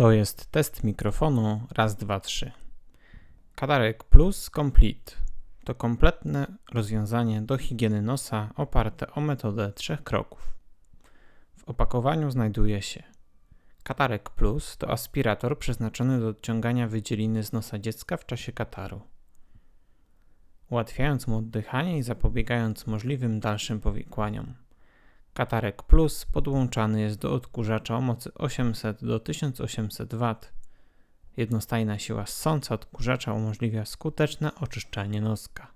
To jest test mikrofonu raz, dwa, trzy. Kadarek Plus Complete to kompletne rozwiązanie do higieny nosa oparte o metodę trzech kroków. W opakowaniu znajduje się Katarek Plus to aspirator przeznaczony do odciągania wydzieliny z nosa dziecka w czasie kataru. Ułatwiając mu oddychanie i zapobiegając możliwym dalszym powikłaniom. Katarek Plus podłączany jest do odkurzacza o mocy 800 do 1800 W. Jednostajna siła ssąca odkurzacza umożliwia skuteczne oczyszczanie noska.